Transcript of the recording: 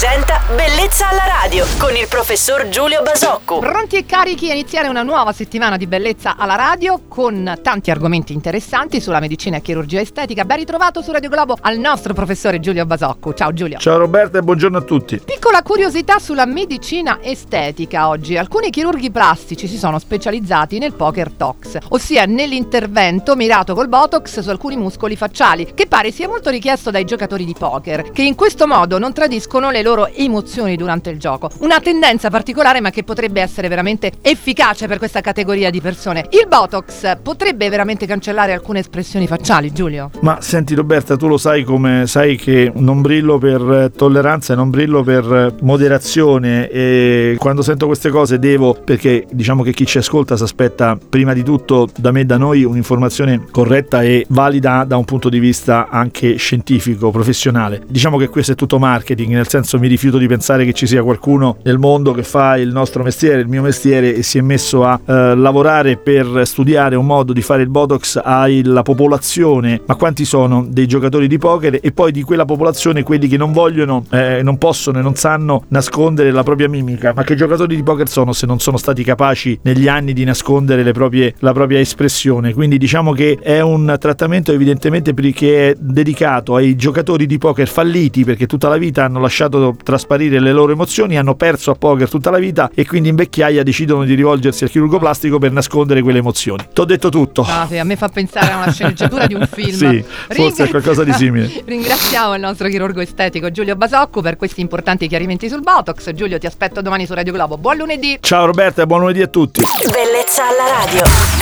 presenta Bellezza alla radio con il professor Giulio Basocco. Pronti e carichi a iniziare una nuova settimana di bellezza alla radio con tanti argomenti interessanti sulla medicina e chirurgia estetica. Ben ritrovato su Radio Globo al nostro professore Giulio Basocco. Ciao Giulio. Ciao Roberta e buongiorno a tutti. Piccola curiosità sulla medicina estetica oggi. Alcuni chirurghi plastici si sono specializzati nel poker tox, ossia nell'intervento mirato col botox su alcuni muscoli facciali, che pare sia molto richiesto dai giocatori di poker, che in questo modo non tradiscono le loro emozioni durante il gioco. Una tendenza particolare ma che potrebbe essere veramente efficace per questa categoria di persone. Il Botox potrebbe veramente cancellare alcune espressioni facciali, Giulio? Ma senti Roberta, tu lo sai come sai che non brillo per tolleranza e non brillo per moderazione e quando sento queste cose devo, perché diciamo che chi ci ascolta si aspetta prima di tutto da me e da noi un'informazione corretta e valida da un punto di vista anche scientifico, professionale. Diciamo che questo è tutto marketing, nel senso mi rifiuto di pensare che ci sia qualcuno nel mondo che fa il nostro mestiere, il mio mestiere e si è messo a eh, lavorare per studiare un modo di fare il Botox alla popolazione, ma quanti sono? Dei giocatori di poker e poi di quella popolazione quelli che non vogliono, eh, non possono e non sanno nascondere la propria mimica, ma che giocatori di poker sono se non sono stati capaci negli anni di nascondere proprie, la propria espressione? Quindi diciamo che è un trattamento evidentemente che è dedicato ai giocatori di poker falliti perché tutta la vita hanno lasciato trasparire le loro emozioni, hanno perso a poker tutta la vita e quindi in vecchiaia decidono di rivolgersi al chirurgo plastico per nascondere quelle emozioni. Ti ho detto tutto. Ah, sì, a me fa pensare a una sceneggiatura di un film. sì, forse è qualcosa di simile. Ringraziamo il nostro chirurgo estetico Giulio Basocco per questi importanti chiarimenti sul Botox. Giulio, ti aspetto domani su Radio Globo. Buon lunedì. Ciao Roberta e buon lunedì a tutti. Bellezza alla radio.